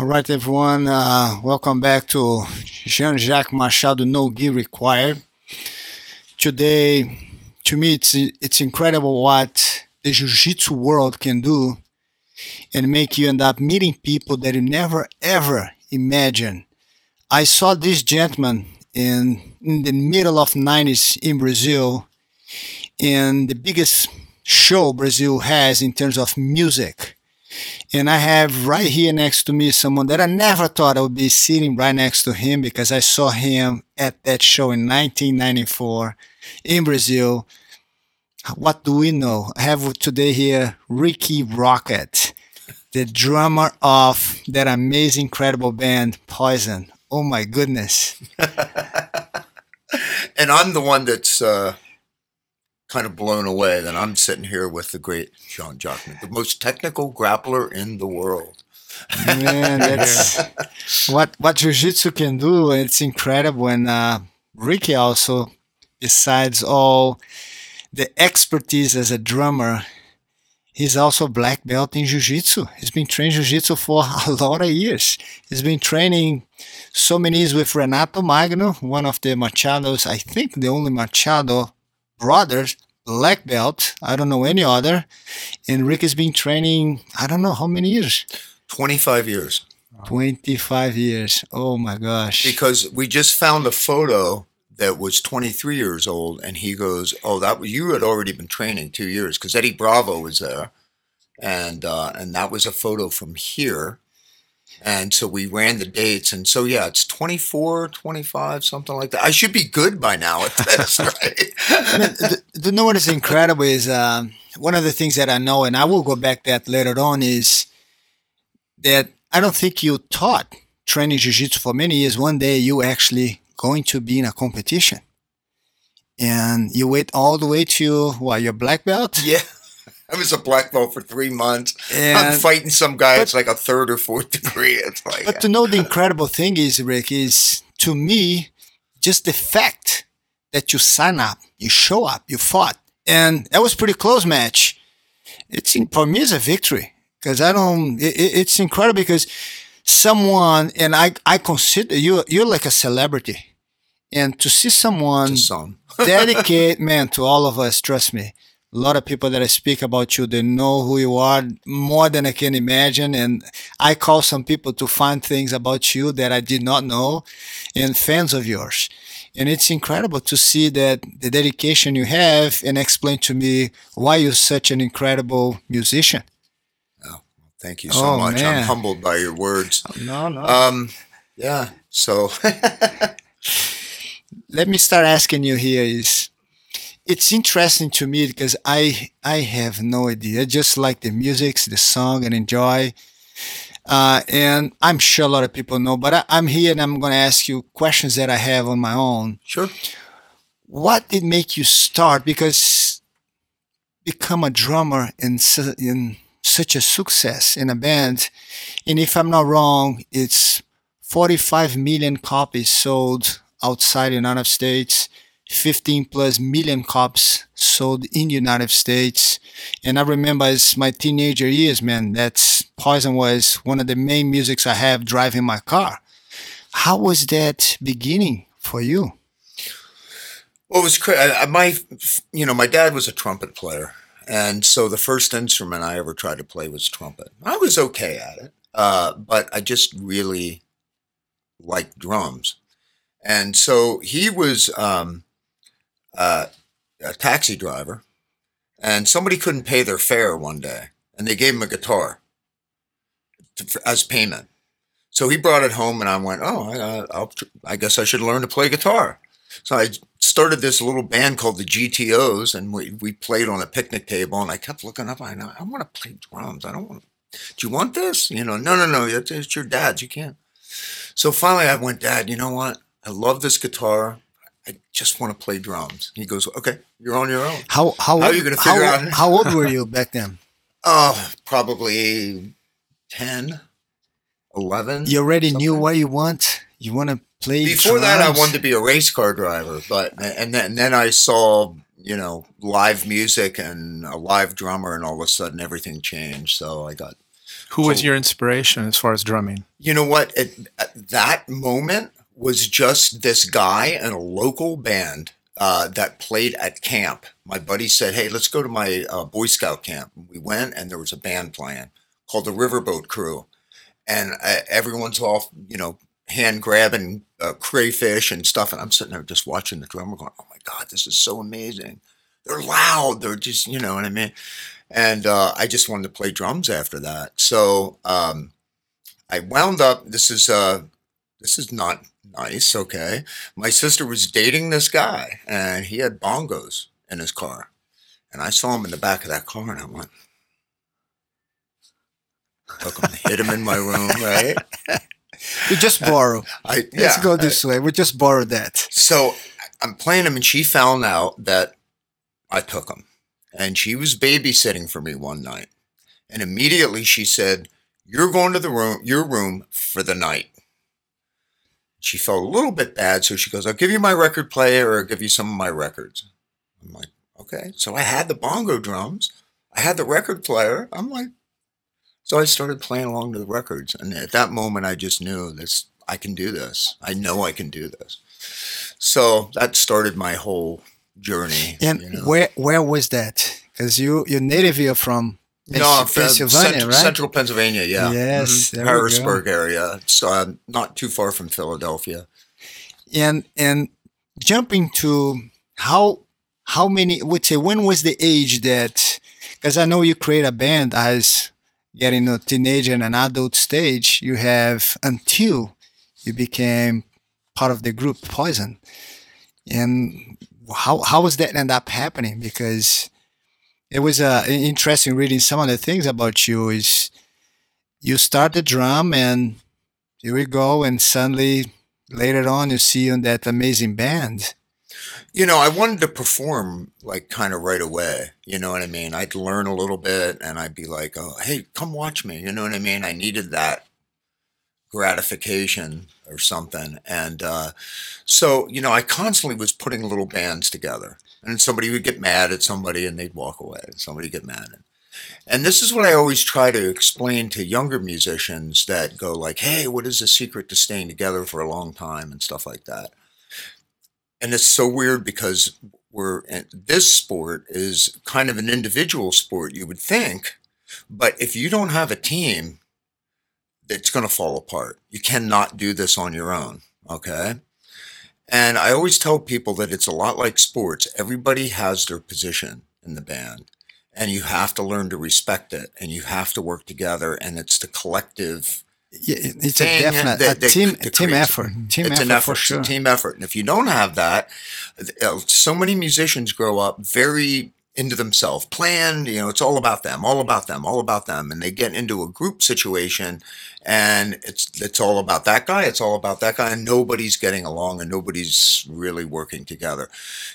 All right, everyone. Uh, welcome back to Jean Jacques Machado No Gi Required. Today, to me, it's it's incredible what the jiu-jitsu world can do and make you end up meeting people that you never ever imagine. I saw this gentleman in in the middle of 90s in Brazil in the biggest show Brazil has in terms of music and I have right here next to me someone that I never thought I would be sitting right next to him because I saw him at that show in 1994 in Brazil. What do we know? I have today here Rikki Rockett, the drummer of that amazing, incredible band Poison. Oh my goodness. and I'm the one that's uh, kind of blown away that I'm sitting here with the great Jean Jockman, the most technical grappler in the world. Man, that's what what jiu-jitsu can do. It's incredible. And uh, Ricky also, besides all the expertise as a drummer, he's also black belt in jiu-jitsu. He's been training jiu-jitsu for a lot of years. He's been training so many years with Renato Magno, one of the Machados, I think the only Machado brothers, black belt. I don't know any other. And Rick has been training, I don't know how many years? 25 years. 25 years. Oh my gosh. Because we just found a photo that was 23 years old and he goes, "Oh, that you had already been training 2 years cuz Eddie Bravo was there." And uh, and that was a photo from here and so we ran the dates. And so, yeah, it's 24, 25, something like that. I should be good by now at this, right? I mean, the, the know what is incredible is um, one of the things that I know, and I will go back that later on, is that I don't think you taught training jiu-jitsu for many years. One day you actually going to be in a competition. And you wait all the way to what your black belt? Yeah. I was a black belt for three months. And, I'm fighting some guy. But, it's like a third or fourth degree. It's like, but to know the incredible thing is, Rick, is to me just the fact that you sign up, you show up, you fought, and that was pretty close match. It's for me is a victory because I don't. It, it's incredible because someone and I I consider you you're like a celebrity, and to see someone dedicate man to all of us, trust me a lot of people that I speak about you, they know who you are more than I can imagine. And I call some people to find things about you that I did not know and fans of yours. And it's incredible to see that the dedication you have and explain to me why you're such an incredible musician. Oh, thank you so oh, much. Man. I'm humbled by your words. No, no. Um, yeah. So let me start asking you here is it's interesting to me because I I have no idea. I just like the music, the song, and enjoy. Uh, and I'm sure a lot of people know, but I, am here and I'm going to ask you questions that I have on my own. Sure. What did make you start? Because become a drummer in in such a success in a band, and if I'm not wrong, it's 45 million copies sold outside the United States 15 plus million copies sold in the United States. And I remember as my teenager years, man, that's Poison was one of the main musics I have driving my car. How was that beginning for you? Well, it was crazy. My, you know, my dad was a trumpet player. And so the first instrument I ever tried to play was trumpet. I was okay at it, uh, but I just really liked drums. And so he was, um, uh, a taxi driver, and somebody couldn't pay their fare one day, and they gave him a guitar to, as payment. So he brought it home, and I went, "Oh, I, I guess I should learn to play guitar." So I started this little band called the GTOs, and we, we played on a picnic table. And I kept looking up. I know I want to play drums. I don't want. Do you want this? You know, no, no, no. It's, it's your dad's. You can't. So finally, I went, Dad. You know what? I love this guitar. I just want to play drums. He goes, okay, you're on your own. How how, how are you going to figure how, out? how old were you back then? Oh, probably 10, 11. You already something. knew what you want. You want to play. Before drums? that, I wanted to be a race car driver, but and then and then I saw you know live music and a live drummer, and all of a sudden everything changed. So I got Who was So- your inspiration as far as drumming? You know what? At, at that moment was just this guy in a local band uh, that played at camp. My buddy said, "Hey, let's go to my uh, Boy Scout camp." We went, and there was a band playing called the Riverboat Crew, and uh, everyone's off, you know, hand grabbing uh, crayfish and stuff, and I'm sitting there just watching the drummer, going, "Oh my god, this is so amazing! They're loud. They're just, you know what I mean." And uh, I just wanted to play drums after that. So um, I wound up. This is uh, this is not nice. Okay, my sister was dating this guy, and he had bongos in his car, and I saw him in the back of that car, and I went. Took him, hit him in my room, right? We just borrow. I Let's go I- this way. We just borrow that. So I'm playing him, and she found out that I took him. And she was babysitting for me one night. And immediately she said, You're going to the room, your room for the night. She felt a little bit bad. So she goes, I'll give you my record player or I'll give you some of my records. I'm like, Okay. So I had the bongo drums, I had the record player. I'm like, so I started playing along to the records. And at that moment, I just knew this, I can do this. I know I can do this. So that started my whole journey. And you know. where where was that? Because you you're native you're from no, I'm from Pennsylvania, right? central Pennsylvania. Yeah, Yes, Mhm. go. Harrisburg area. It's uh, not too far from Philadelphia. and and jumping to how how many would say when was the age that because I know you create a band as getting a teenager and an adult stage you have until you became part of the group Poison and how how was that end up happening because it was uh, interesting reading some of the things about you is you start the drum and here we go and suddenly later on you see in that amazing band You know, I wanted to perform like kind of right away. You know what I mean? I'd learn a little bit and I'd be like, oh, hey, come watch me. You know what I mean? I needed that gratification or something. And uh, so, you know, I constantly was putting little bands together. And somebody would get mad at somebody and they'd walk away. and Somebody get mad. And this is what I always try to explain to younger musicians that go like, hey, what is the secret to staying together for a long time and stuff like that and it's so weird because we're this sport is kind of an individual sport you would think but if you don't have a team it's going to fall apart you cannot do this on your own okay and i always tell people that it's a lot like sports. Everybody has their position in the band and you have to learn to respect it and you have to work together and it's the collective yeah, it's a definite that- a that- team that team effort team it's effort, an effort for it's sure. a team effort. And if you don't have that uh, so many musicians grow up very into themselves plan you know it's all about them all about them all about them and they get into a group situation and it's it's all about that guy it's all about that guy and nobody's getting along and nobody's really working together.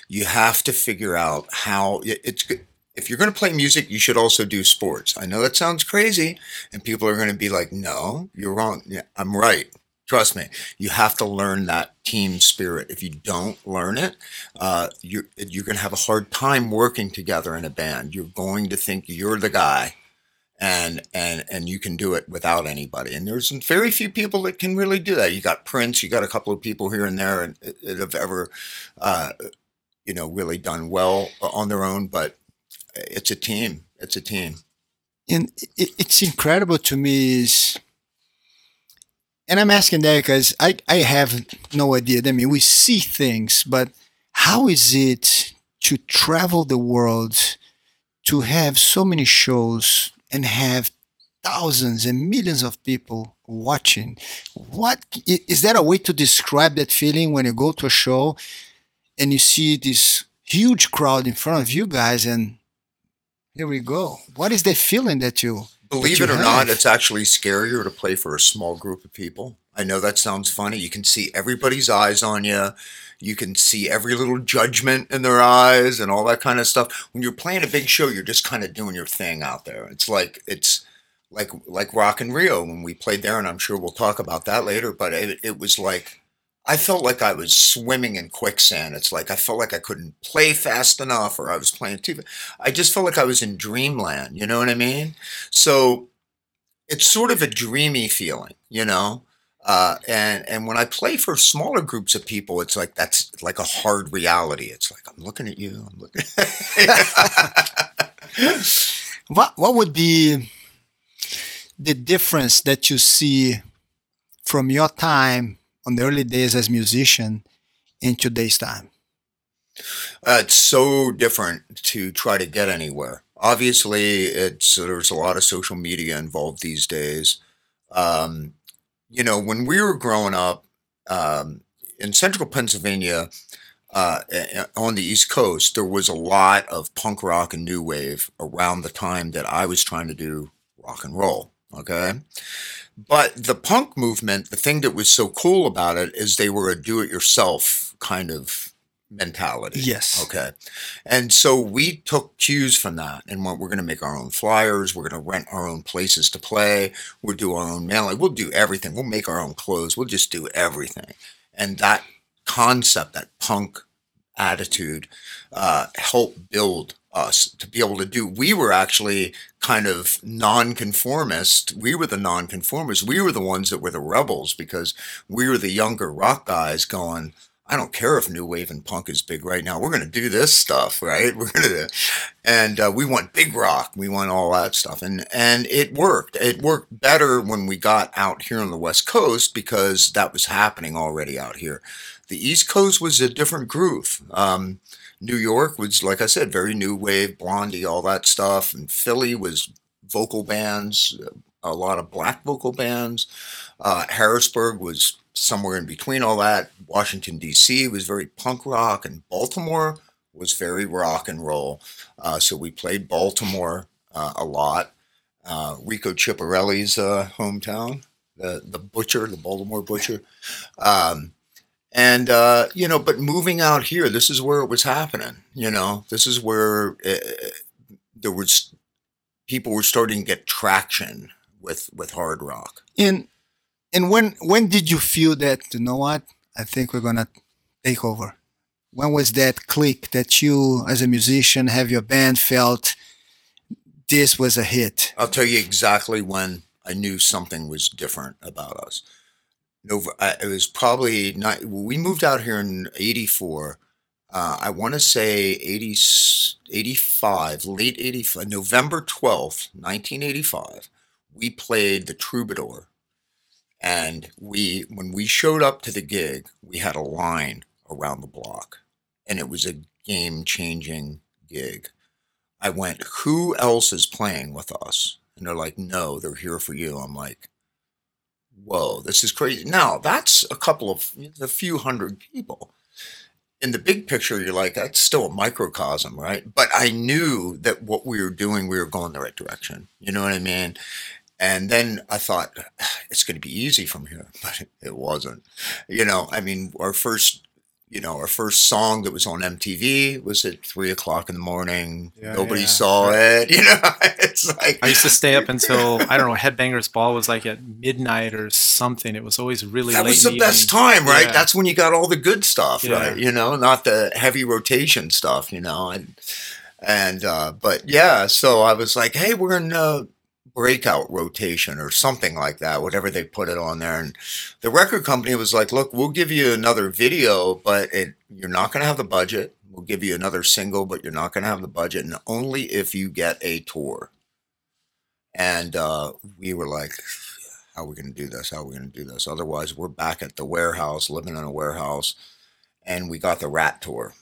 You have to figure out how it's good if you're going to play music you should also do sports. I know that sounds crazy and people are going to be like no you're wrong. Yeah i'm right trust me you have to learn that team spirit. If you don't learn it uh, you're, you're going to have a hard time working together in a band. You're going to think you're the guy and and and you can do it without anybody. And there's very few people that can really do that. You got prince you got a couple of people here and there and that have ever uh, you know really done well on their own but it's a team. It's a team. And it, it's incredible to me is and i'm asking that because I, I have no idea. I mean we see things but how is it to travel the world to have so many shows and have thousands and millions of people watching? What is that a way to describe that feeling when you go to a show and you see this huge crowd in front of you guys and here we go. What is the feeling that you Believe it or not, it's actually scarier to play for a small group of people. I know that sounds funny. You can see everybody's eyes on you. You can see every little judgment in their eyes and all that kind of stuff. When you're playing a big show, you're just kind of doing your thing out there. It's like it's like like Rock and Rio when we played there, and I'm sure we'll talk about that later. But it, it was like I felt like I was swimming in quicksand. It's like I felt like I couldn't play fast enough, or I was playing too. I just felt like I was in dreamland. You know what I mean? So it's sort of a dreamy feeling, you know. Uh, and and when I play for smaller groups of people, it's like that's like a hard reality. It's like I'm looking at you. I'm looking. What what would be the difference that you see from your time on the early days as musician in today's time? Uh, it's so different to try to get anywhere. Obviously, it's there's a lot of social media involved these days. Um, you know, when we were growing up um, in central Pennsylvania, uh, on the East Coast, there was a lot of punk rock and new wave around the time that I was trying to do rock and roll. Okay. But the punk movement, the thing that was so cool about it is they were a do it yourself kind of mentality. Yes. Okay. And so we took cues from that and went, we're going to make our own flyers. We're going to rent our own places to play. We'll do our own mailing. We'll do everything. We'll make our own clothes. We'll just do everything. And that concept, that punk attitude, uh, helped build us to be able to do. We were actually kind of nonconformist. We were the nonconformists. We were the ones that were the rebels because we were the younger rock guys going, I don't care if new wave and punk is big right now. We're going to do this stuff, right? We're going to, and uh, we want big rock. We want all that stuff, and and it worked. It worked better when we got out here on the West Coast because that was happening already out here. The East Coast was a different groove. Um, New York was, like I said, very new wave, Blondie, all that stuff, and Philly was vocal bands, a lot of black vocal bands. Uh, Harrisburg was somewhere in between all that. Washington D.C. was very punk rock, and Baltimore was very rock and roll. Uh, so we played Baltimore uh, a lot. Uh, Rico Chiapparelli's uh, hometown, the the butcher, the Baltimore butcher. Um, and uh, you know, but moving out here, this is where it was happening. You know, this is where uh, there was people were starting to get traction with with hard rock. And and when when did you feel that you know what I think we're gonna take over? When was that click that you as a musician have your band felt this was a hit? I'll tell you exactly when I knew something was different about us. Nov I, it was probably not. We moved out here in '84. Uh, I want to say 80, 85, late 85, November 12th, 1985. We played the Troubadour. And we, when we showed up to the gig, we had a line around the block. And it was a game changing gig. I went, who else is playing with us? And they're like, no, they're here for you. I'm like, whoa, this is crazy. Now, that's a couple of, a few hundred people. In the big picture, you're like, that's still a microcosm, right? But I knew that what we were doing, we were going the right direction. You know what I mean? And then I thought, it's going to be easy from here, but it wasn't. You know, I mean, our first, you know, our first song that was on MTV was at three o'clock in the morning. Yeah, Nobody yeah, saw it. You know, it's like I used to stay up until I don't know. Headbangers Ball was like at midnight or something. It was always really that late. was the the best time, right? Yeah. That's when you got all the good stuff, Yeah. right? You know, not the heavy rotation stuff, you know, and and uh, but yeah, so I was like, hey, we're in uh, breakout rotation or something like that, whatever they put it on there, and the record company was like, look, we'll give you another video, but it you're not going to have the budget. We'll give you another single, but you're not going to have the budget, and only if you get a tour. And uh, we were like, how are we going to do this? How are we going to do this? Otherwise, we're back at the warehouse, living in a warehouse. And we got the Ratt tour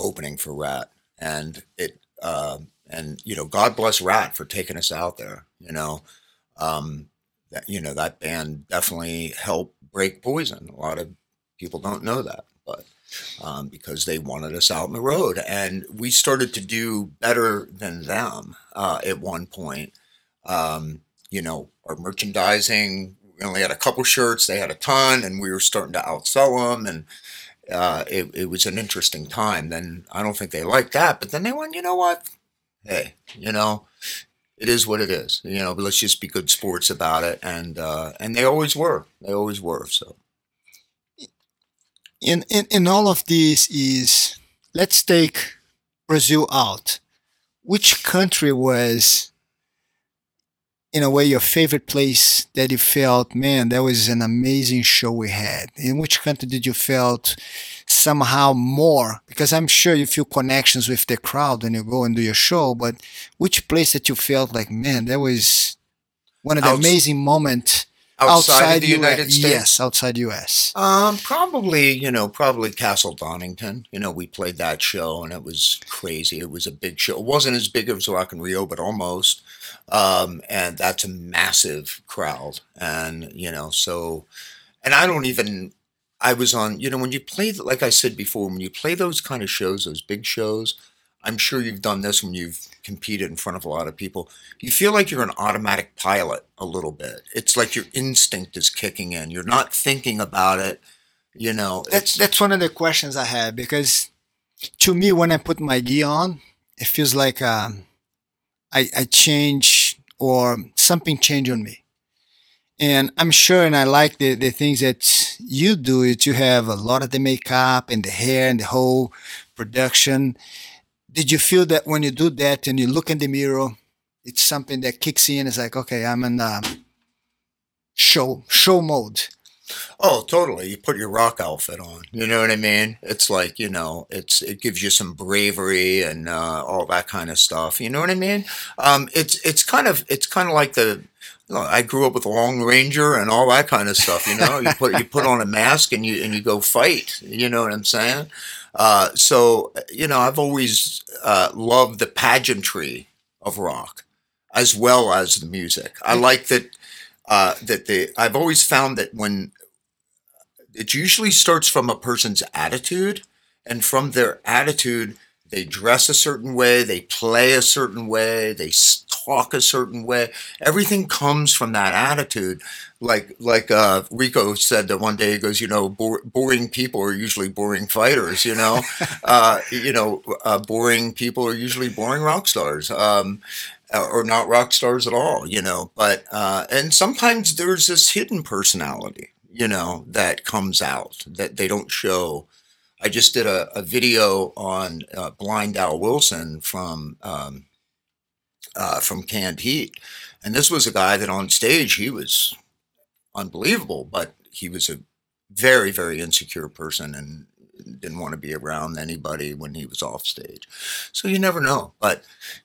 opening for Ratt. And it, uh, and, you know, God bless Ratt for taking us out there, you know. Um, that, you know, that band definitely helped break Poison. A lot of people don't know that, but um, because they wanted us out on the road. And we started to do better than them uh, at one point. Um, you know, our merchandising, we only had a couple shirts, they had a ton, and we were starting to outsell them. And uh, it, it was an interesting time. Then I don't think they liked that, but then they went, you know what? Hey, you know, it is what it is. You know, but let's just be good sports about it. And uh, and they always were. They always were. So in, in in all of this is let's take Brazil out. Which country was in a way, your favorite place that you felt, man, that was an amazing show we had? In which country did you felt somehow more? Because I'm sure you feel connections with the crowd when you go and do your show, but which place that you felt like, man, that was one of the Outs- amazing moments outside, of the US United States. Yes, outside US. Um, probably, you know, probably Castle Donington. You know, we played that show and it was crazy. It was a big show. It wasn't as big as Rock in Rio, but almost. Um, and that's a massive crowd. And, you know, so, and I don't even, I was on, you know, when you play, like I said before, when you play those kind of shows, those big shows, I'm sure you've done this when you've competed in front of a lot of people. You feel like you're an automatic pilot a little bit. It's like your instinct is kicking in. You're not thinking about it. You know, That's that's one of the questions I had because to me, when I put my gear on, it feels like um, I I change or something changed on me. And I'm sure, and I like the, the things that you do. Is you have a lot of the makeup and the hair and the whole production. Did you feel that when you do that and you look in the mirror, it's something that kicks in? It's like, okay, I'm in um, show show mode. Oh, totally. You put your rock outfit on. You know what I mean? It's like you know, it's it gives you some bravery and uh, all that kind of stuff. You know what I mean? Um, it's it's kind of it's kind of like the. you know, I grew up with a Lone Ranger and all that kind of stuff. You know, you put you put on a mask and you and you go fight. You know what I'm saying? Uh, so you know, I've always uh, loved the pageantry of rock, as well as the music. I like that. Uh, that the I've always found that when it usually starts from a person's attitude, and from their attitude, they dress a certain way, they play a certain way, they talk a certain way. Everything comes from that attitude. Like like uh, Rico said that one day, he goes, you know, bor- boring people are usually boring fighters. You know, uh, you know, uh, boring people are usually boring rock stars. Um, uh, or not rock stars at all, you know. But uh, and sometimes there's this hidden personality, you know, that comes out that they don't show. I just did a, a video on uh, Blind Owl Wilson from um, uh, from Canned Heat, and this was a guy that on stage he was unbelievable, but he was a very very insecure person and didn't want to be around anybody when he was off stage. So you never know, but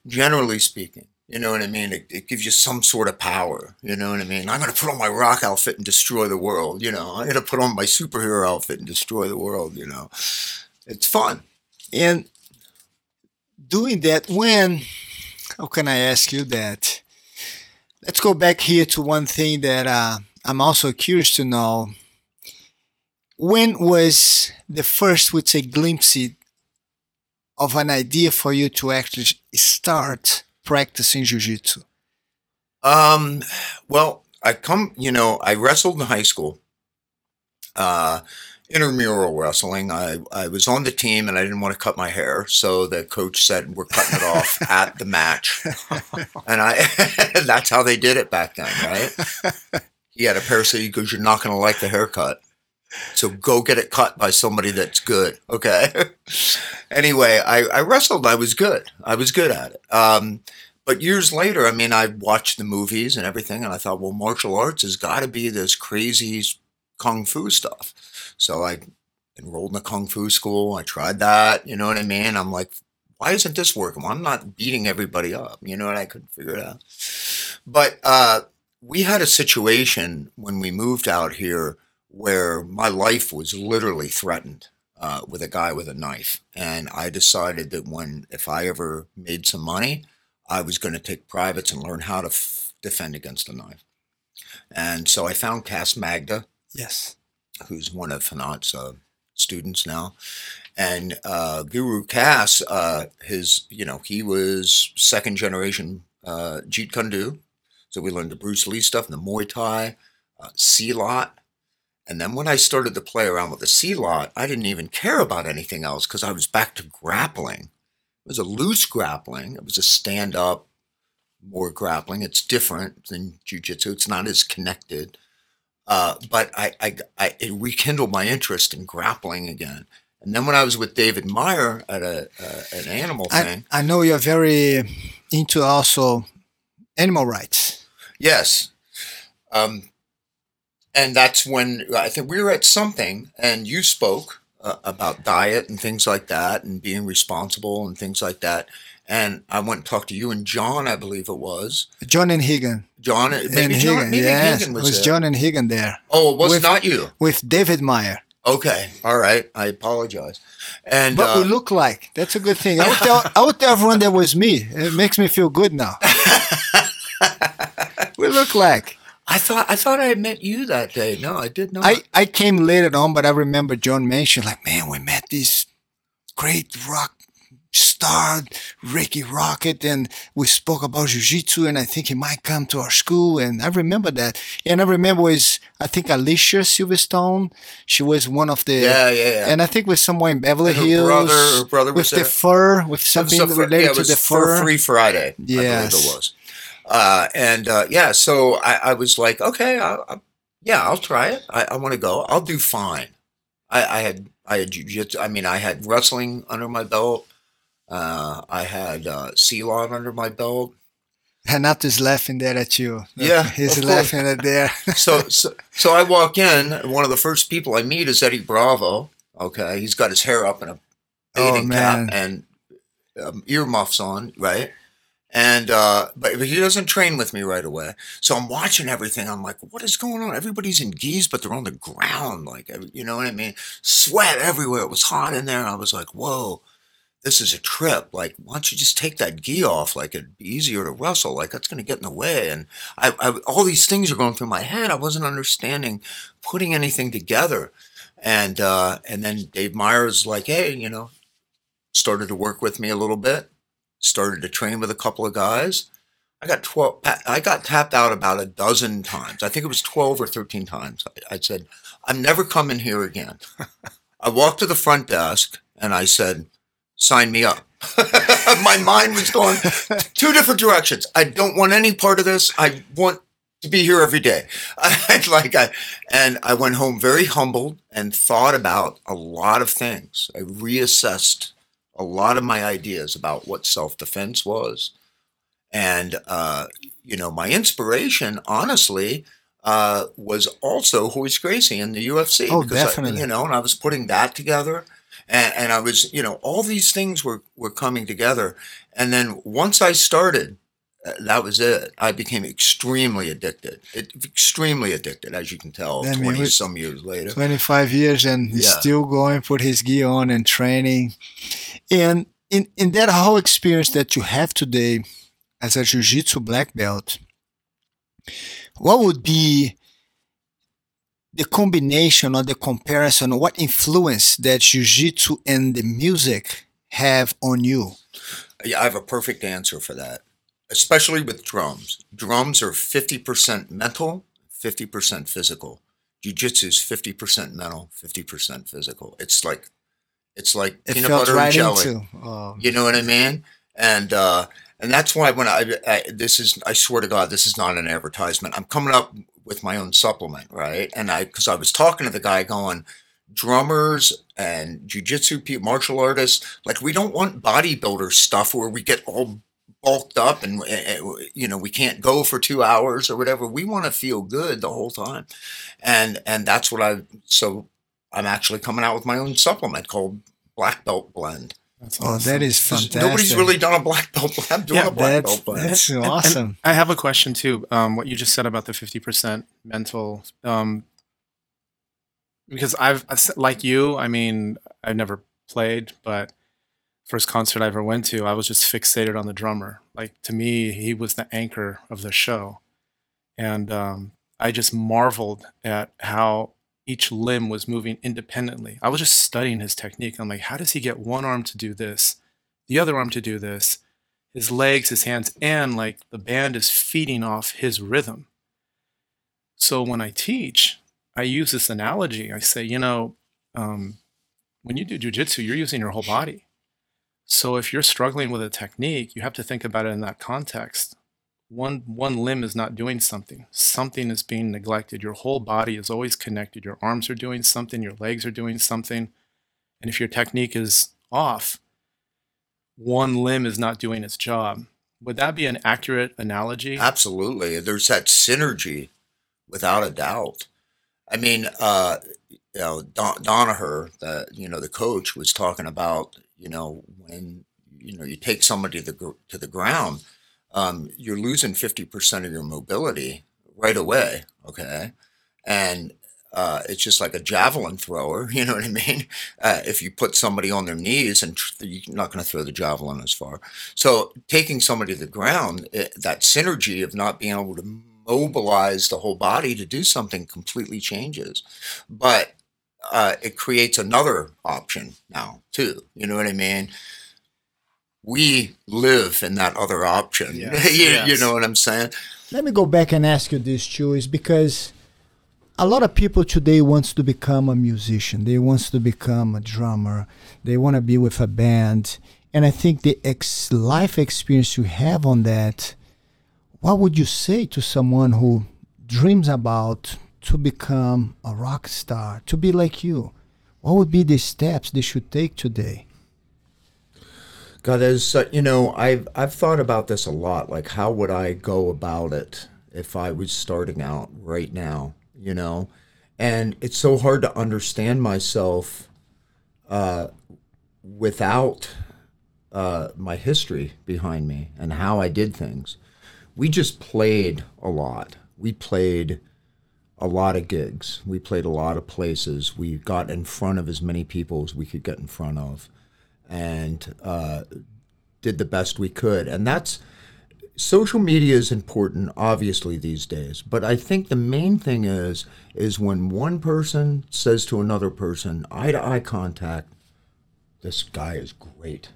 generally speaking. You know what I mean? It, it gives you some sort of power. You know what I mean? I'm going to put on my rock outfit and destroy the world. You know, I'm going to put on my superhero outfit and destroy the world. You know, it's fun. And doing that, when, how can I ask you that? Let's go back here to one thing that uh, I'm also curious to know. When was the first, would say, glimpse of an idea for you to actually start practicing jiu-jitsu? Um, well, I come, you know, I wrestled in high school. Uh, intramural wrestling. I, I was on the team and I didn't want to cut my hair, so the coach said we're cutting it off at the match, and I that's how they did it back then, right? He had a pair, so he goes, "You're not going to like the haircut." So go get it cut by somebody that's good. Okay. anyway, I, I wrestled. I was good. I was good at it. Um, but years later, I mean, I watched the movies and everything, and I thought, well, martial arts has got to be this crazy kung fu stuff. So I enrolled in a kung fu school. I tried that. You know what I mean? I'm like, why isn't this working? Well, I'm not beating everybody up. You know, and I couldn't figure it out. But uh, we had a situation when we moved out here where my life was literally threatened uh, with a guy with a knife. And I decided that when, if I ever made some money, I was going to take privates and learn how to f- defend against a knife. And so I found Cass Magda, Yes. who's one of Fanat's uh, students now. And uh, Guru Cass, uh, his, you know, he was second generation uh, Jeet Kune Do. So we learned the Bruce Lee stuff and the Muay Thai, uh, Silat. And then when I started to play around with the Silat, I didn't even care about anything else because I was back to grappling. It was a loose grappling. It was a stand up, more grappling. It's different than jujitsu. It's not as connected. Uh, but I, I, I, it rekindled my interest in grappling again. And then when I was with David Meyer at a uh, an animal I, thing, I know you're very into also animal rights. Yes. Um, and that's when I think we were at something, and you spoke uh, about diet and things like that, and being responsible and things like that. And I went and talked to you and John, I believe it was John and Rigan. John. and Maybe John. Rigan, Maybe yes, Rigan it was, was there. John and Rigan there Oh, it was with- not you. with David Meyer. Okay, all right. I apologize. And But uh, we look like that's a good thing. I would tell I would tell everyone that was me. It makes me feel good now. we look like. I thought I thought I had met you that day. No, I did not. I, I came later on, but I remember John mentioned, like, man, we met this great rock star, Rikki Rockett, and we spoke about jiu-jitsu, and I think he might come to our school, and I remember that. And I remember was, I think Alicia Silverstone, she was one of the, yeah, yeah, yeah. and I think was somewhere in Beverly her Hills. brother- her brother with the there? fur, with something So related yeah, to the fur. Free Friday. Believe it was. Uh, and uh, yeah, so I, I was like, okay, I, I, yeah, I'll try it. I, I want to go. I'll do fine. I, I had I had jujitsu. I mean, I had wrestling under my belt. Uh, I had uh, Silat under my belt. Renato's laughing there at you. Yeah, He's laughing at there. So, so so I walk in. One of the first people I meet is Eddie Bravo. Okay, he's got his hair up in a Oh, bathing man. cap and um, earmuffs on, right? And uh, but, he doesn't train with me right away. So I'm watching everything. I'm like, what is going on? Everybody's in geese, but they're on the ground, like you know what I mean? Sweat everywhere. It was hot in there. I was like, whoa. This is a trip. Like, why don't you just take that gi off? Like, it'd be easier to wrestle. Like, that's going to get in the way. And I, I, all these things are going through my head. I wasn't understanding putting anything together. And uh, and then Dave Meyer's like, hey, you know, started to work with me a little bit. Started to train with a couple of guys. I got twelve. I got tapped out about a dozen times. I think it was twelve or thirteen times. I, I said, I'm never coming here again. I walked to the front desk and I said, sign me up. My mind was going two different directions. I don't want any part of this. I want to be here every day. I like I and I went home very humbled and thought about a lot of things. I reassessed a lot of my ideas about what self-defense was. And uh, you know, my inspiration, honestly, uh, was also Royce Gracie in the UFC. Oh, because I- definitely. you know, and I was putting that together and, and I was, you know, all these things were were coming together. And then once I started, Uh, that was it. I became extremely addicted, it, extremely addicted, as you can tell, I twenty we- some years later. 25 years and he's Yeah. still going, put his gear on and training. And in, in that whole experience that you have today as a jiu-jitsu black belt, what would be the combination or the comparison, what influence that jiu-jitsu and the music have on you? Yeah, I have a perfect answer for that, especially with drums. Drums are fifty percent mental, fifty percent physical. Jiu-jitsu is fifty percent mental, fifty percent physical. It's like, it's like It peanut butter right and jelly. into. Oh, You know what I mean? And uh, and that's why when I, I this is I swear to God this is not an advertisement. I'm coming up with my own supplement, right? And I because I was talking to the guy going drummers and jujitsu people, martial artists, like we don't want bodybuilder stuff where we get all bulked up and uh, you know we can't go for two hours or whatever. We want to feel good the whole time, and and that's what I so I'm actually coming out with my own supplement called Black Belt Blend. That's oh, that is 'Cause fantastic. Nobody's really done a black belt. blend. I'm doing Yeah, a black that's, belt blend. that's And- and awesome. I have a question too. Um, what you just said about the fifty percent mental, um, because I've like you. I mean, I've never played, but first concert I ever went to, I was just fixated on the drummer. Like to me, he was the anchor of the show, and um, I just marveled at how each limb was moving independently. I was just studying his technique. I'm like, how does he get one arm to do this, the other arm to do this? his legs, his hands, and like the band is feeding off his rhythm. So when I teach, I use this analogy. I say, you know, um, when you do jujitsu, you're using your whole body. So if you're struggling with a technique, you have to think about it in that context. One one limb is not doing something. Something is being neglected. Your whole body is always connected. Your arms are doing something. Your legs are doing something. And if your technique is off, one limb is not doing its job, Would that be an accurate analogy? Absolutely. There's that synergy without a doubt. I mean, uh, you know, Don- Danaher, the you know the coach, was talking about you know when you know you take somebody to the to the ground, um, you're losing fifty percent of your mobility right away. Okay, and uh, it's just like a javelin thrower. You know what I mean? Uh, if you put somebody on their knees and tr- you're not going to throw the javelin as far. So taking somebody to the ground, it, that synergy of not being able to mobilize the whole body to do something completely changes. But uh, it creates another option now too. You know what I mean? We live in that other option. Yes, you, you know what I'm saying? Let me go back and ask you this too, is because a lot of people today wants to become a musician. They wants to become a drummer. They want to be with a band. And I think the ex- life experience you have on that, what would you say to someone who dreams about to become a rock star, to be like you? What would be the steps they should take today? God, as uh, you know, I've I've thought about this a lot. Like, how would I go about it if I was starting out right now? You know, and it's so hard to understand myself uh, without uh, my history behind me and how I did things. We just played a lot. We played a lot of gigs. We played a lot of places. We got in front of as many people as we could get in front of and uh, did the best we could. And that's social media is important, obviously these days. But I think the main thing is is when one person says to another person, eye to eye contact, this guy is great.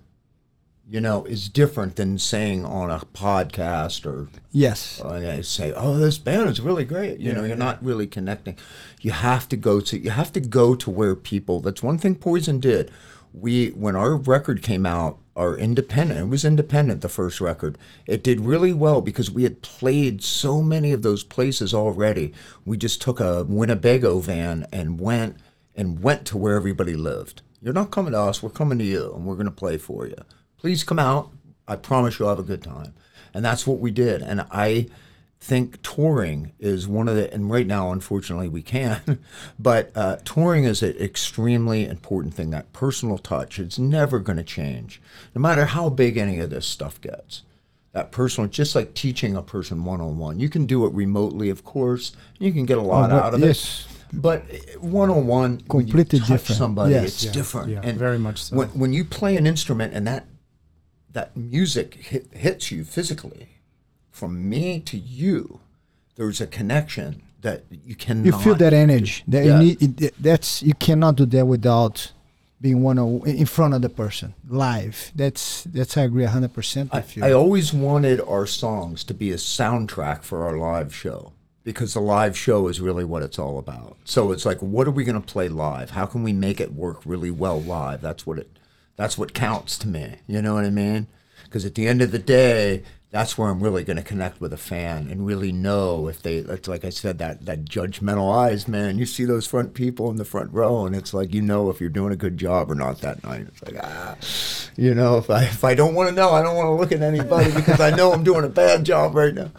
You know, is different than saying on a podcast or Yes. Uh, and I say, "Oh, this band is really great." You know, you're not really connecting. You have to go to you have to go to where people. That's one thing Poison did. We when our record came out, our independent. It was independent the first record. It did really well because we had played so many of those places already. We just took a Winnebago van and went and went to where everybody lived. You're not coming to us. We're coming to you, and we're going to play for you. Please come out. I promise you'll have a good time. And that's what we did. And I think touring is one of the, and right now, unfortunately, we can, but uh, touring is an extremely important thing. That personal touch, it's never going to change, no matter how big any of this stuff gets. That personal, just like teaching a person one on one, you can do it remotely, of course. You can get a lot but out of yes. it. But one on one, Completely touch different. somebody, Yes. it's Yeah, different. yeah, and very much so. When, when you play an instrument and that that music hit, hits you physically, from me to you, there's a connection that you cannot. you feel that energy that Yeah. you need it, that's you cannot do that without being one of, in front of the person live that's that's i agree 100% I, with you I always wanted our songs to be a soundtrack for our live show because the live show is really what it's all about. So it's like, what are we going to play live? How can we make it work really well live? That's what it. That's what counts to me. You know what I mean? Because at the end of the day, that's where I'm really going to connect with a fan and really know if they. It's like I said, that that judgmental eyes, man. You see those front people in the front row, and it's like you know if you're doing a good job or not that night. It's like ah, you know, if I if I don't want to know, I don't want to look at anybody because I know I'm doing a bad job right now.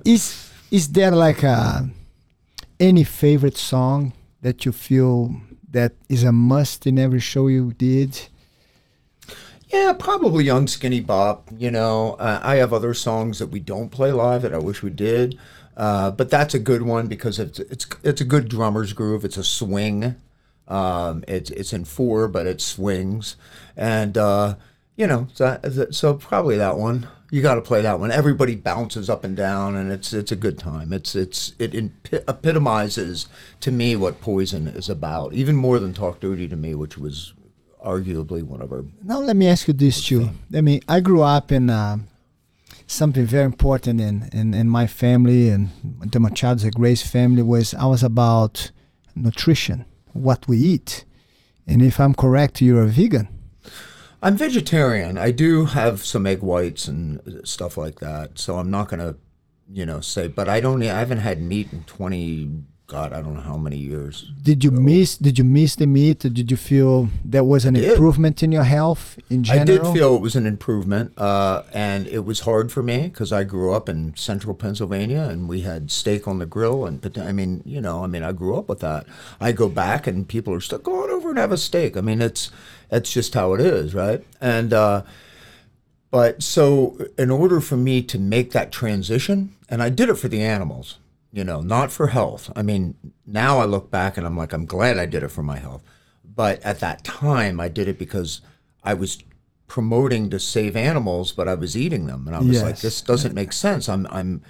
is is there like a any favorite song that you feel that is a must in every show you did Yeah, probably Unskinny Bop. You know, uh, I have other songs that we don't play live that I wish we did, uh, but that's a good one because it's it's it's a good drummer's groove. It's a swing. Um, it's it's in four, but it swings, and uh, you know, so, so probably that one. You got to play that one. Everybody bounces up and down, and it's it's a good time. It's it's it epi- epitomizes to me what Poison is about, even more than Talk Dirty to me, which was arguably one of our now let me ask you this too i mean i grew up in uh, something very important in, in, in my family and the machado's a grace family was i was about nutrition what we eat and if i'm correct you're a vegan I'm vegetarian. I do have some egg whites and stuff like that, so I'm not gonna, you know, say. But I don't. I haven't had meat in twenty. God, I don't know how many years. Did you miss? Did you miss the meat? Did you feel there was an improvement in your health in general? I did feel it was an improvement, uh, and it was hard for me because I grew up in central Pennsylvania, and we had steak on the grill, and I mean, you know, I mean, I grew up with that. I go back, and people are still going over and have a steak. I mean, it's it's just how it is, right? And uh, but so, in order for me to make that transition, and I did it for the animals, you know, not for health. I mean, now I look back and I'm like, I'm glad I did it for my health. But at that time, I did it because I was promoting to save animals, but I was eating them, and I was like, this doesn't make sense. I'm, I'm,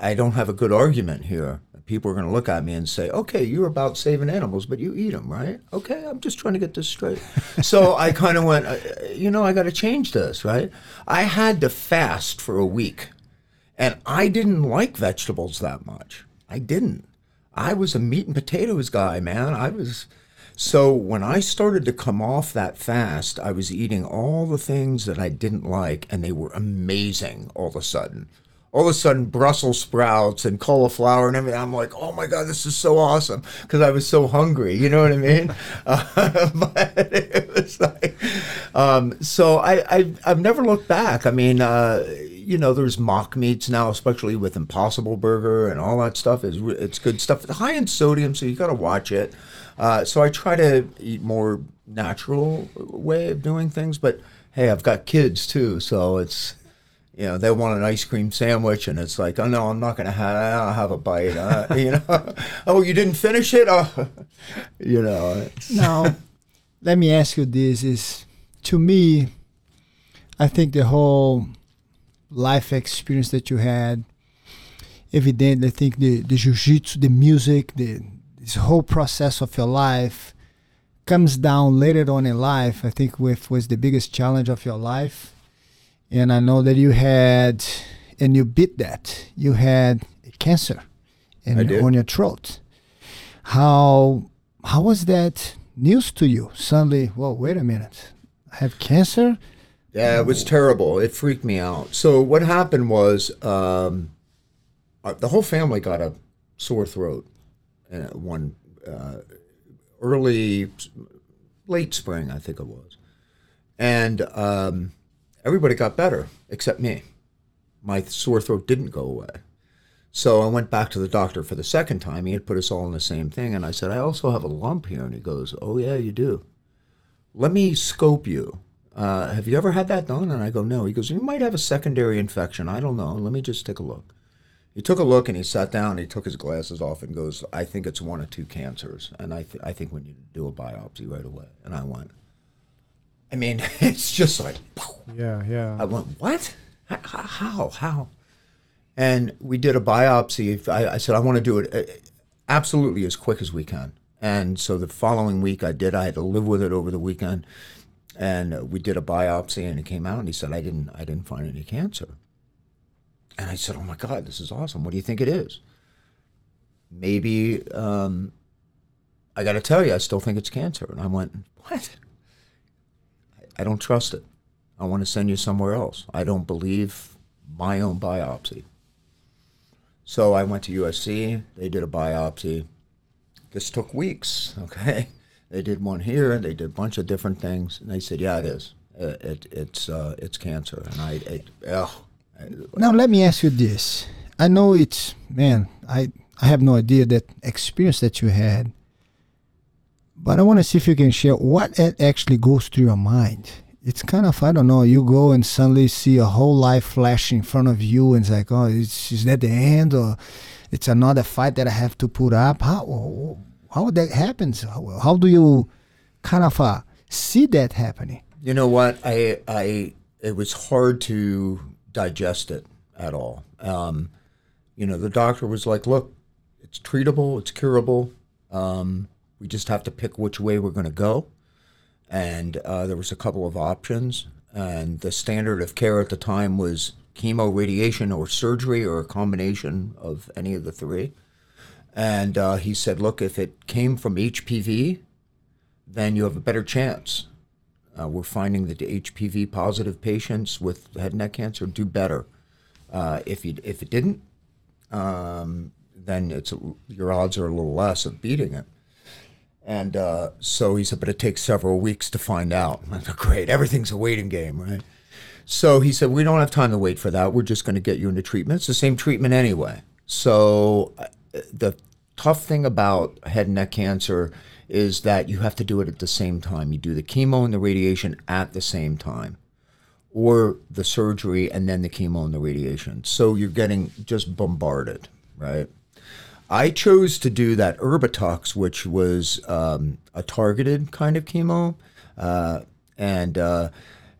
I don't have a good argument here. People are going to look at me and say, okay, you're about saving animals, but you eat them, right? Okay, I'm just trying to get this straight. so I kind of went, uh, you know, I got to change this, right? I had to fast for a week. And I didn't like vegetables that much. I didn't. I was a meat and potatoes guy, man. I was. So when I started to come off that fast, I was eating all the things that I didn't like, and they were amazing all of a sudden. All of a sudden, Brussels sprouts and cauliflower and everything. I'm like, oh my God, this is so awesome because I was so hungry. You know what I mean? Uh, but it was like, um, so I, I, I've never looked back. I mean, uh, you know, there's mock meats now, especially with Impossible Burger and all that stuff. is It's good stuff. It's high in sodium, so you got to watch it. Uh, so I try to eat more natural way of doing things. But hey, I've got kids too, so it's you know they want an ice cream sandwich, and it's like, oh no, I'm not gonna have. I'll have a bite. Uh, you know, oh you didn't finish it. Oh, you know. Now, let me ask you this: Is to me, I think the whole life experience that you had, evidently, I think the the jiu-jitsu, the music, the this whole process of your life comes down later on in life. I think with was the biggest challenge of your life, and I know that you had, and you beat that. You had cancer, in, on your throat. How how was that news to you? Suddenly, well, wait a minute, I have cancer. Yeah, it was terrible. It freaked me out. So what happened was um, uh, the whole family got a sore throat uh, one uh, early, late spring, I think it was, and um, everybody got better except me. My sore throat didn't go away. So I went back to the doctor for the second time. He had put us all in the same thing, and I said, "I also have a lump here." And he goes, "Oh yeah, you do. Let me scope you." uh, have you ever had that done? And I go, no. He goes, you might have a secondary infection. I don't know. Let me just take a look. He took a look and he sat down. He took his glasses off and goes, I think it's one or two cancers, and I th- I think we need to do a biopsy right away. And I went, I mean, it's just like, Yeah, yeah. I went, what? How? How? And we did a biopsy. I, I said, I want to do it uh, absolutely as quick as we can. And so the following week I did. I had to live with it over the weekend. And uh, we did a biopsy and it came out and he said, I didn't, I didn't find any cancer. And I said, oh my God, this is awesome. What do you think it is? Maybe, um, I got to tell you, I still think it's cancer. And I went, what? I don't trust it. I want to send you somewhere else. I don't believe my own biopsy. So I went to USC. They did a biopsy. This took weeks. Okay, they did one here. They did a bunch of different things, and they said, "Yeah, it is. Uh, it, it's uh, it's cancer." And I, it, ugh. Now let me ask you this. I know it's man, I I have no idea that experience that you had. But I want to see if you can share what it actually goes through your mind. It's kind of I don't know. You go and suddenly see a whole life flash in front of you, and it's like, oh, is, that the end, or it's another fight that I have to put up? How how that happens? How, how do you kind of uh, see that happening? You know what? I I it was hard to digest it at all. Um, you know, the doctor was like, "Look, it's treatable, it's curable. Um, we just have to pick which way we're going to go." And uh, there was a couple of options, and the standard of care at the time was chemo, radiation, or surgery, or a combination of any of the three. And uh, he said, "Look, if it came from HPV, then you have a better chance." Uh, we're finding that the HPV positive patients with head and neck cancer do better. Uh, if you if it didn't, um, then it's your odds are a little less of beating it. And uh, so he said, but it takes several weeks to find out. I said, great, everything's a waiting game, right? So he said, we don't have time to wait for that. We're just going to get you into treatment. It's the same treatment anyway. So uh, the tough thing about head and neck cancer is that you have to do it at the same time. You do the chemo and the radiation at the same time, or the surgery and then the chemo and the radiation. So you're getting just bombarded, right? I chose to do that Erbitux, which was um, a targeted kind of chemo, uh, and uh,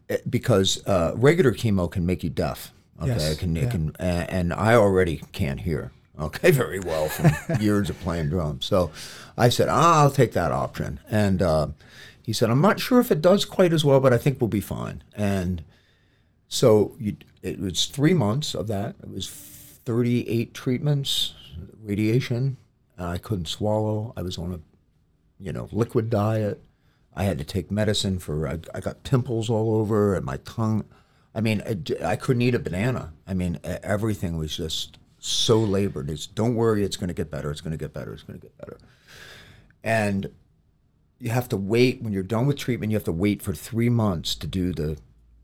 it- because uh, regular chemo can make you deaf. Okay, Yes, it can, yeah. it can, a- and I already can't hear. Okay, very well from years of playing drums. So I said, ah, I'll take that option. And uh, he said, I'm not sure if it does quite as well, but I think we'll be fine. And so you, it was three months of that. It was 38 treatments, radiation. I couldn't swallow. I was on a, you know, liquid diet. I had to take medicine for. I, I got pimples all over and my tongue. I mean, I couldn't eat a banana. I mean, everything was just so labored. It's don't worry, it's going to get better. It's going to get better. It's going to get better. And you have to wait when you're done with treatment. You have to wait for three months to do the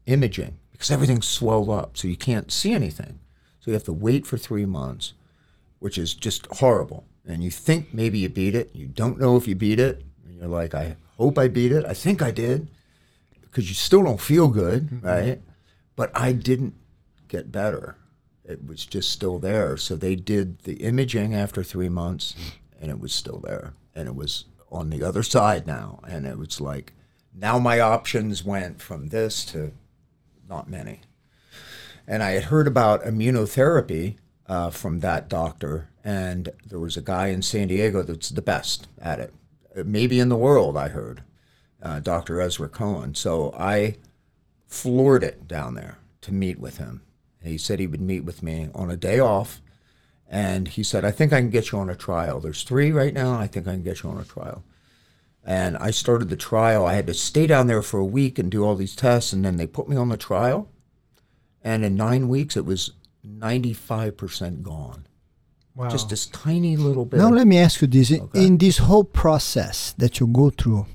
imaging because everything's swelled up, so you can't see anything. So you have to wait for three months, which is just horrible. And you think maybe you beat it. You don't know if you beat it. And you're like, I hope I beat it. I think I did, because you still don't feel good, mm-hmm. right? But I didn't get better. It was just still there. So they did the imaging after three months, and it was still there. And it was on the other side now. And it was like, now my options went from this to not many. And I had heard about immunotherapy uh, from that doctor, and there was a guy in San Diego that's the best at it, Uh, maybe in the world. I heard, uh, Dr. Ezra Cohen. So I floored it down there to meet with him. He said he would meet with me on a day off, and he said, "I think I can get you on a trial. There's three right now. I think I can get you on a trial." And I started the trial. I had to stay down there for a week and do all these tests, and then they put me on the trial. And in nine weeks, it was 95% gone. Wow. Just this tiny little bit. Now let me ask you this: In- Okay. in this whole process that you go through,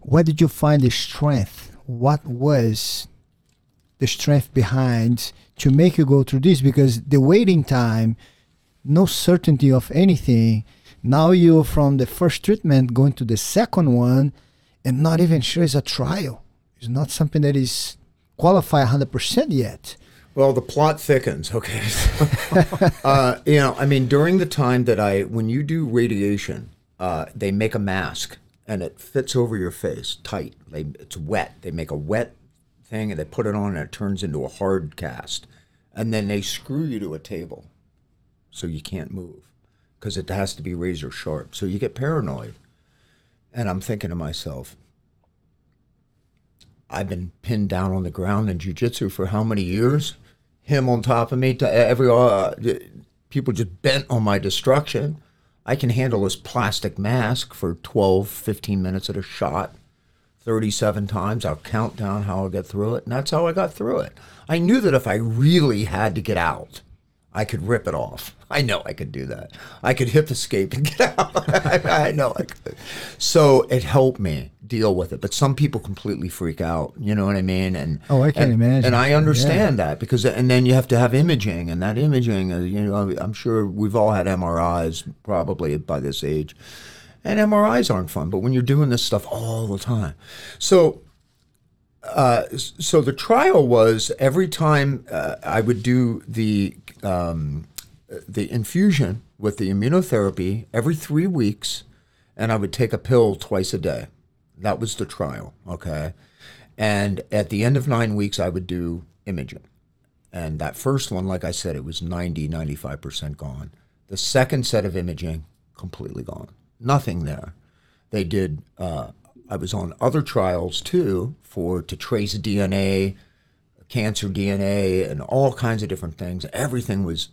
where did you find the strength? What was the strength behind to make you go through this? Because the waiting time, no certainty of anything. Now you're from the first treatment going to the second one, and not even sure it's a trial. It's not something that is qualified 100% yet. Well, the plot thickens. Okay. uh, you know, I mean, during the time that I, when you do radiation, uh, they make a mask and it fits over your face tight. They, it's wet. They make a wet thing and they put it on and it turns into a hard cast. And then they screw you to a table so you can't move because it has to be razor sharp. So you get paranoid. And I'm thinking to myself, I've been pinned down on the ground in jujitsu for how many years? Him on top of me, to every uh, people just bent on my destruction. I can handle this plastic mask for 12, 15 minutes at a shot, 37 times. I'll count down how I'll get through it, and that's how I got through it. I knew that if I really had to get out, I could rip it off. I know I could do that. I could hip escape and get out. I, I know I could. So it helped me deal with it. But some people completely freak out. You know what I mean? And Oh, I can and- imagine. And I understand that because and then you have to have imaging, and that imaging, uh, you know, I'm sure we've all had MRIs probably by this age, and MRIs aren't fun. But when you're doing this stuff all the time, so uh, so the trial was every time uh, I would do the um, the infusion with the immunotherapy every three weeks, and I would take a pill twice a day. That was the trial, okay. And at the end of nine weeks, I would do imaging. And that first one, like I said, it was 90, 95% gone. The second set of imaging, completely gone. Nothing there. They did, uh, I was on other trials too for to trace DNA, cancer DNA, and all kinds of different things. Everything was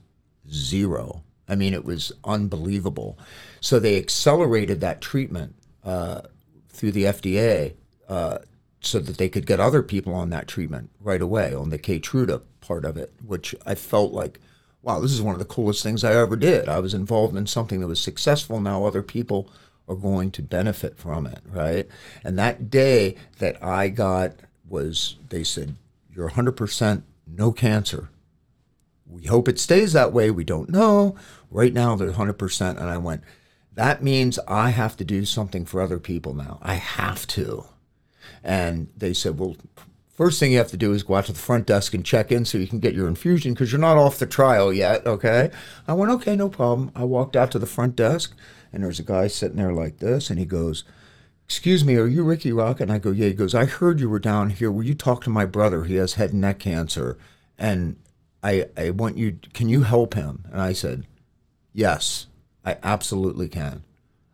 zero. I mean, it was unbelievable. So they accelerated that treatment uh, through the FDA uh, so that they could get other people on that treatment right away on the Keytruda part of it, which I felt like wow, this is one of the coolest things I ever did. I was involved in something that was successful. Now other people are going to benefit from it, right? And that day that I got was, they said, you're 100% no cancer. We hope it stays that way. We don't know. Right now, they're 100%. And I went, that means I have to do something for other people now. I have to. And they said, well, first thing you have to do is go out to the front desk and check in so you can get your infusion because you're not off the trial yet. Okay. I went, okay, no problem. I walked out to the front desk and there's a guy sitting there like this and he goes, excuse me, are you Rikki Rock? And I go, yeah. He goes, I heard you were down here. Will you talk to my brother? He has head and neck cancer. And I, I want you, can you help him? And I said, yes, I absolutely can.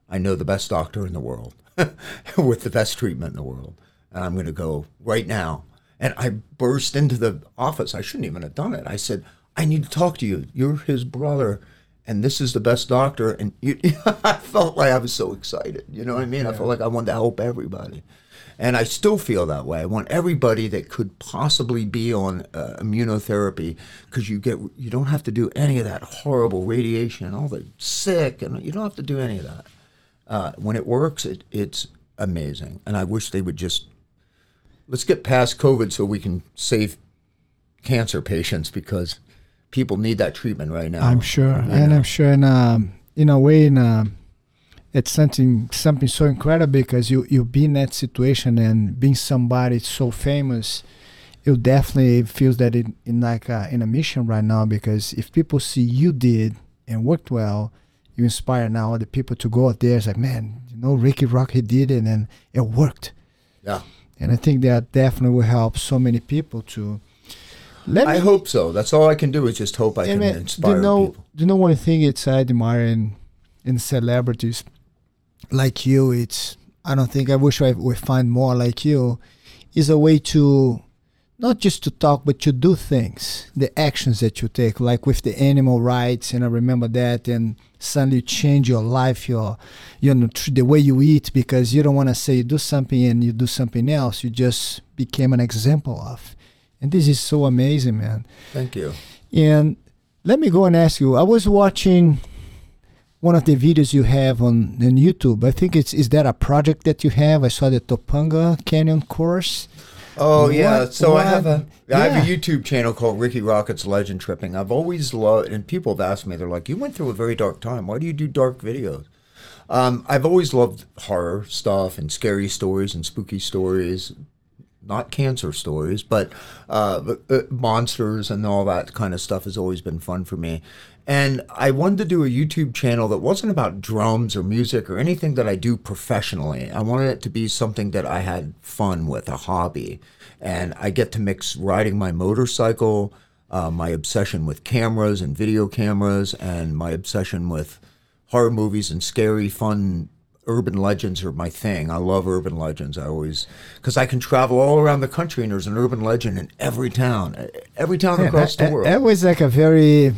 I know the best doctor in the world with the best treatment in the world. And I'm going to go right now. And I burst into the office. I shouldn't even have done it. I said, I need to talk to you. You're his brother and this is the best doctor. And you, I felt like I was so excited. You know what I mean? Yeah. I felt like I wanted to help everybody. And I still feel that way. I want everybody that could possibly be on uh, immunotherapy because you get you don't have to do any of that horrible radiation and all the sick, and you don't have to do any of that. Uh, when it works, it, it's amazing. And I wish they would just let's get past COVID so we can save cancer patients because people need that treatment right now. I'm sure, and know. I'm sure, in um, in a way, in a, it's something something so incredible because you you be in that situation and being somebody so famous, you definitely feels that in, in like a, in a mission right now because if people see you did and worked well, you inspire now other people to go out there. It's like, man, you know, Rikki Rock he did it and it worked. Yeah. And I think that definitely will help so many people to let I hope so. That's all I can do is just hope I can man, inspire do you know, people. You know one thing it's I admire in, in celebrities like you? It's I don't think I wish I would find more like you. Is a way to not just to talk, but to do things, the actions that you take, like with the animal rights, and I remember that, and suddenly you change your life, your, you know, the way you eat, because you don't want to say you do something and you do something else. You just became an example of. And this is so amazing, man. Thank you. And let me go and ask you. I was watching one of the videos you have on, on YouTube. I think it's is that a project that you have? I saw the Topanga Canyon course. Oh what, yeah, so what? I have a yeah. I have a YouTube channel called Rikki Rockett's Legend Tripping. I've always loved, and people have asked me, they're like, "You went through a very dark time. Why do you do dark videos?" Um, I've always loved horror stuff and scary stories and spooky stories, not cancer stories, but uh, uh, monsters and all that kind of stuff has always been fun for me. And I wanted to do a YouTube channel that wasn't about drums or music or anything that I do professionally. I wanted it to be something that I had fun with, a hobby. And I get to mix riding my motorcycle, uh, my obsession with cameras and video cameras, and my obsession with horror movies and scary, fun urban legends are my thing. I love urban legends. I always because I can travel all around the country and there's an urban legend in every town, every town yeah, across the world. It was like a very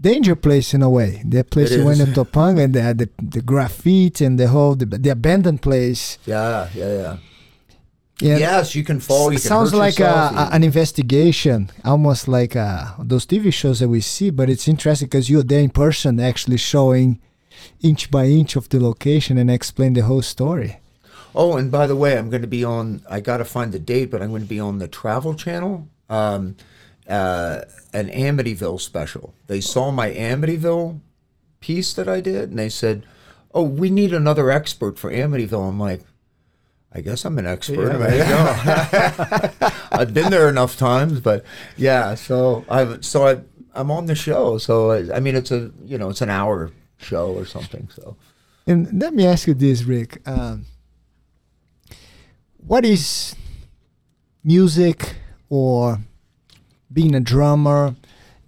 danger place in a way. The place it you went in Topanga and the, the the graffiti and the whole the, the abandoned place. Yeah, yeah, yeah. Yeah. Yes, you can fall. You sounds like a, a, an investigation, almost like uh, those TV shows that we see. But it's interesting because you're there in person, actually showing inch by inch of the location and explain the whole story. Oh, and by the way, I'm going to be on. I got to find the date, but I'm going to be on the Travel Channel, um, uh, an Amityville special. They saw my Amityville piece that I did, and they said, "Oh, we need another expert for Amityville." I'm like, I guess I'm an expert. Yeah, I've been there enough times, but yeah. So I've so I I'm on the show. So I, I mean, it's a you know it's an hour show or something. So, and let me ask you this, Rick: um, What is music or being a drummer,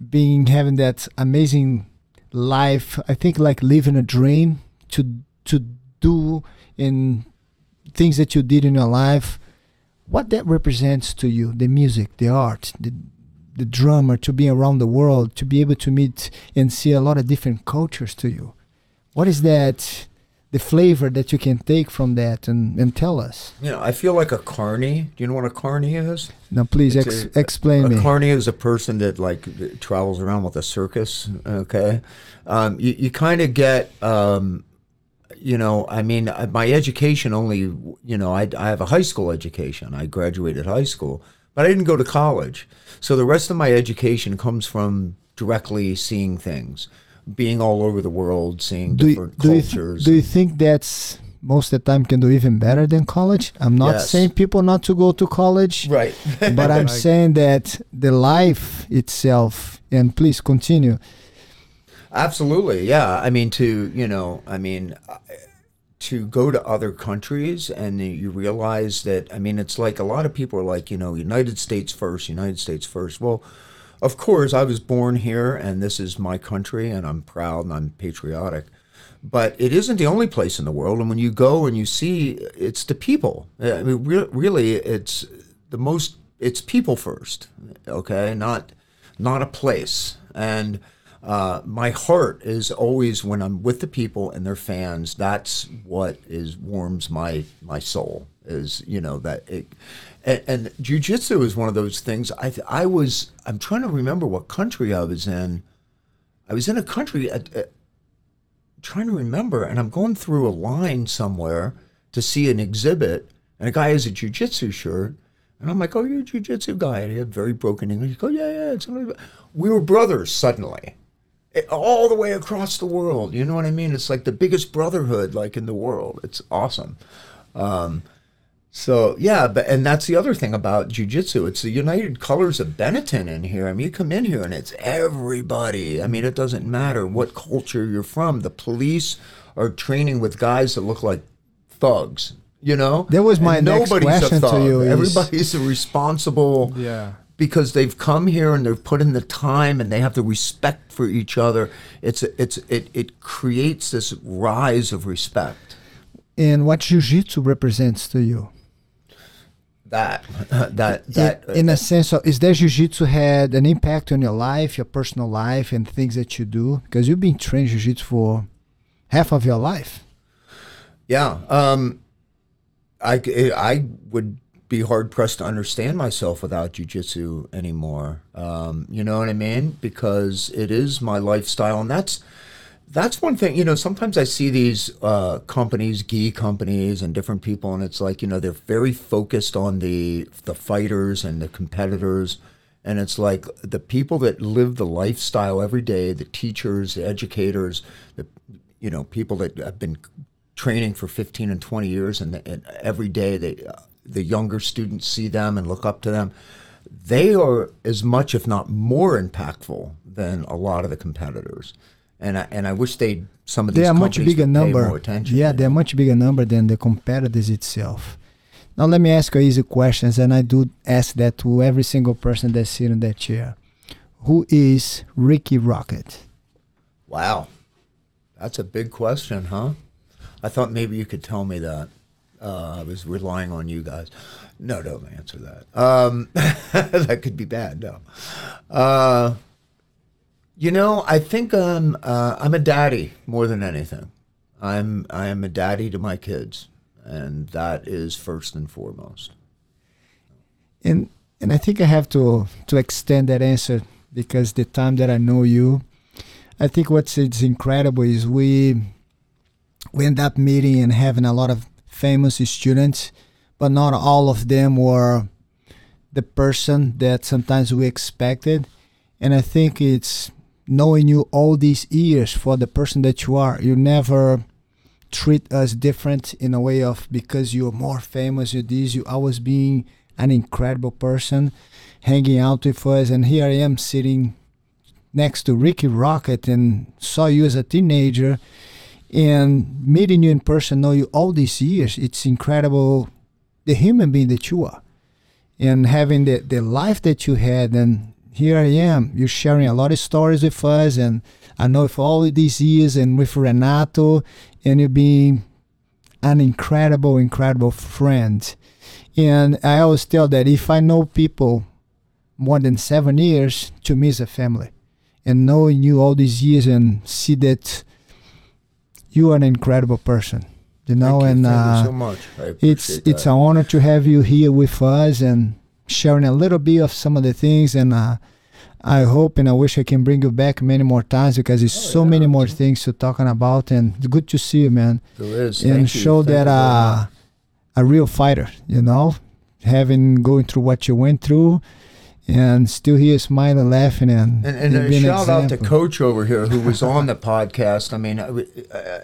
being having that amazing life? I think like living a dream to to do in things that you did in your life. What that represents to you, the music, the art, the the drummer to be around the world to be able to meet and see a lot of different cultures to you what is that the flavor that you can take from that and, and tell us. You know, I feel like a carny. Do you know what a carny is? Now, please ex- a- explain a me. carny is a person that like travels around with a circus. Okay, um, you you kind of get. Um, you know, I mean, my education only, you know, I, I have a high school education. I graduated high school, but I didn't go to college. So the rest of my education comes from directly seeing things, being all over the world, seeing do, you, different do, you th- cultures. do you think that's most of the time can do even better than college? I'm not Yes. saying people not to go to college, right. but I'm saying that the life itself, and please continue. Absolutely, yeah. I mean, to you know, I mean, uh, to go to other countries and you realize that. I mean, it's like a lot of people are like, you know, United States first, United States first. Well, of course, I was born here, and this is my country, and I'm proud and I'm patriotic. But it isn't the only place in the world, and when you go and you see, it's the people. I mean, re- really, it's the most. It's people first, okay, not not a place. And uh, my heart is always when I'm with the people and their fans. That's what is warms my my soul. Is you know that it, and, and jujitsu is one of those things. I I was I'm trying to remember what country I was in. I was in a country. At, at, trying to remember, and I'm going through a line somewhere to see an exhibit, and a guy has a jujitsu shirt, and I'm like, "Oh, you're a jujitsu guy," and he had very broken English. He goes, "Yeah, yeah." It's a little bit-" we were brothers suddenly, all the way across the world. You know what I mean? It's like the biggest brotherhood, like in the world. It's awesome. Um, so yeah, but and that's the other thing about jujitsu. It's the United Colors of Benetton in here. I mean, you come in here and it's everybody. I mean, it doesn't matter what culture you're from. The police are training with guys that look like thugs. You know, That was my And next question to you is- Everybody's a responsible Yeah. Because they've come here and they've put in the time and they have the respect for each other. It's it's it it creates this rise of respect. And what jiu-jitsu represents to you? That that that in, in a sense of is that jiu-jitsu had an impact on your life your personal life and things that you do because you've been trained jiu-jitsu for half of your life Yeah. Um, I, I would be hard pressed to understand myself without jujitsu anymore. Um, you know what I mean? Because it is my lifestyle, and that's that's one thing. You know, sometimes I see these uh, companies, gi companies, and different people, and it's like you know they're very focused on the the fighters and the competitors. And it's like the people that live the lifestyle every day, the teachers, the educators, the you know people that have been training for 15 and 20 years and, and every day they uh, the younger students see them and look up to them they are as much if not more impactful than a lot of the competitors. And I, and I wish they some of these they are much bigger number more attention yeah they're much bigger number than the competitors itself. Now let me ask you easy questions and i do ask that to every single person that's sitting in that chair. Who is Rikki Rockett? Wow. That's a big question huh? I thought maybe you could tell me that uh, I was relying on you guys no don't answer that um, that could be bad no uh, You know, I think I'm uh, I'm a daddy more than anything. I'm I am a daddy to my kids, and that is first and foremost. and and I think I have to to extend that answer because the time that I know you, I think what's it's incredible is we we end up meeting and having a lot of famous students, but not all of them were the person that sometimes we expected, and I think it's knowing you all these years for the person that you are. You never treat us different in a way of because you're more famous, you this, you always being an incredible person, hanging out with us, and here I am sitting next to Rikki Rockett and saw you as a teenager and meeting you in person, know you all these years. It's incredible the human being that you are. And having the, the life that you had and here I am. You're sharing a lot of stories with us and I know for all these years and with Renato and you're being an incredible, incredible friend. And I always tell that if I know people more than seven years, to me is a family. And knowing you all these years and see that you are an incredible person. You know, you, and thank uh, you so it's it's that. an honor to have you here with us and sharing a little bit of some of the things and uh, I hope and I wish I can bring you back many more times because there's Oh, so yeah, many more absolutely. things to talking about and it's good to see you man there is and Thank show you that uh, a real fighter you know having going through what you went through and still he is smiling laughing and And, and you've a been an shout out to. Coach over here who was on the podcast. I mean, I w- uh,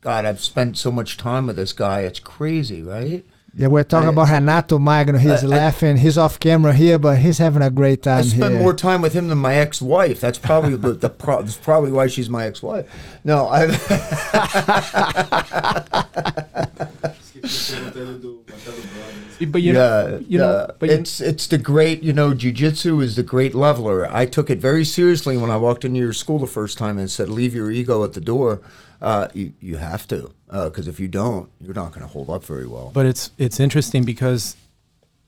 God, I've spent so much time with this guy. It's crazy, right? yeah we're talking I- about Renato Magno he's I- I- laughing he's off camera here but he's having a great time. I time spend here more time with him than my ex-wife. That's probably the, the pro- that's probably why she's my ex-wife. No, I. But you yeah, know, you know, yeah. but you, it's it's the great. You know, jujitsu is the great leveler. I took it very seriously when I walked into your school the first time and said, "Leave your ego at the door." Uh, you you have to, because if you don't, you're not going to hold up very well. but it's it's interesting because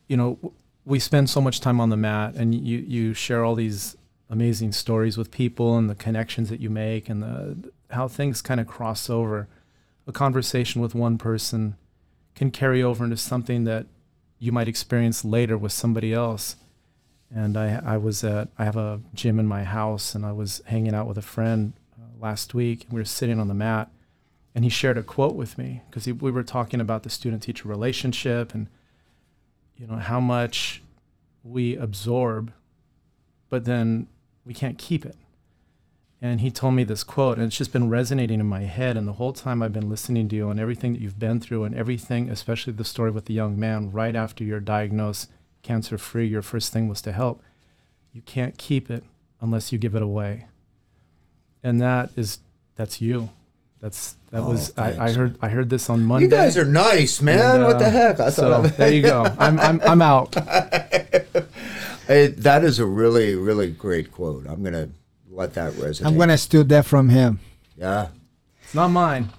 you know we spend so much time on the mat and you you share all these amazing stories with people and the connections that you make and the how things kind of cross over a conversation with one person can carry over into something that you might experience later with somebody else. And I, I was at I have a gym in my house and I was hanging out with a friend uh, last week and we were sitting on the mat and he shared a quote with me because we were talking about the student teacher relationship and you know how much we absorb but then we can't keep it and he told me this quote and it's just been resonating in my head and the whole time i've been listening to you and everything that you've been through and everything especially the story with the young man right after you're diagnosed cancer free your first thing was to help. You can't keep it unless you give it away. And that is that's you. That's that Oh, was I, I heard i heard this on monday. you guys are nice, man. And, what the uh, heck? I so thought there you go. I'm i'm, I'm out. Hey, that is a really really great quote. I'm gonna let that resonate. I'm gonna steal that from him Yeah. it's not mine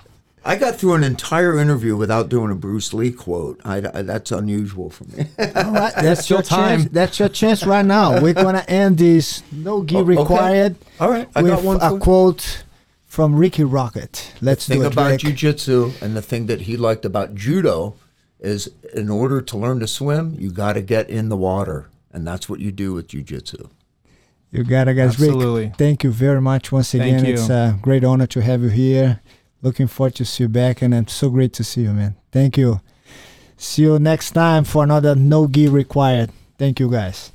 I got through an entire interview without doing a Bruce Lee quote. I, I- that's unusual for me. All right, that's still your time. chance. That's your chance right now. We're gonna end this no gi Oh, okay. required All right, I with got one. a quote from Rikki Rockett. Let's thing do it. about Rick. jujitsu and the thing that he liked about judo is in order to learn to swim, you got to get in the water, and that's what you do with jujitsu. You got it, guys. Rick, Absolutely. thank you very much once again. It's a great honor to have you here. Looking forward to see you back, and it's so great to see you, man. Thank you. See you next time for another no gi required. Thank you, guys.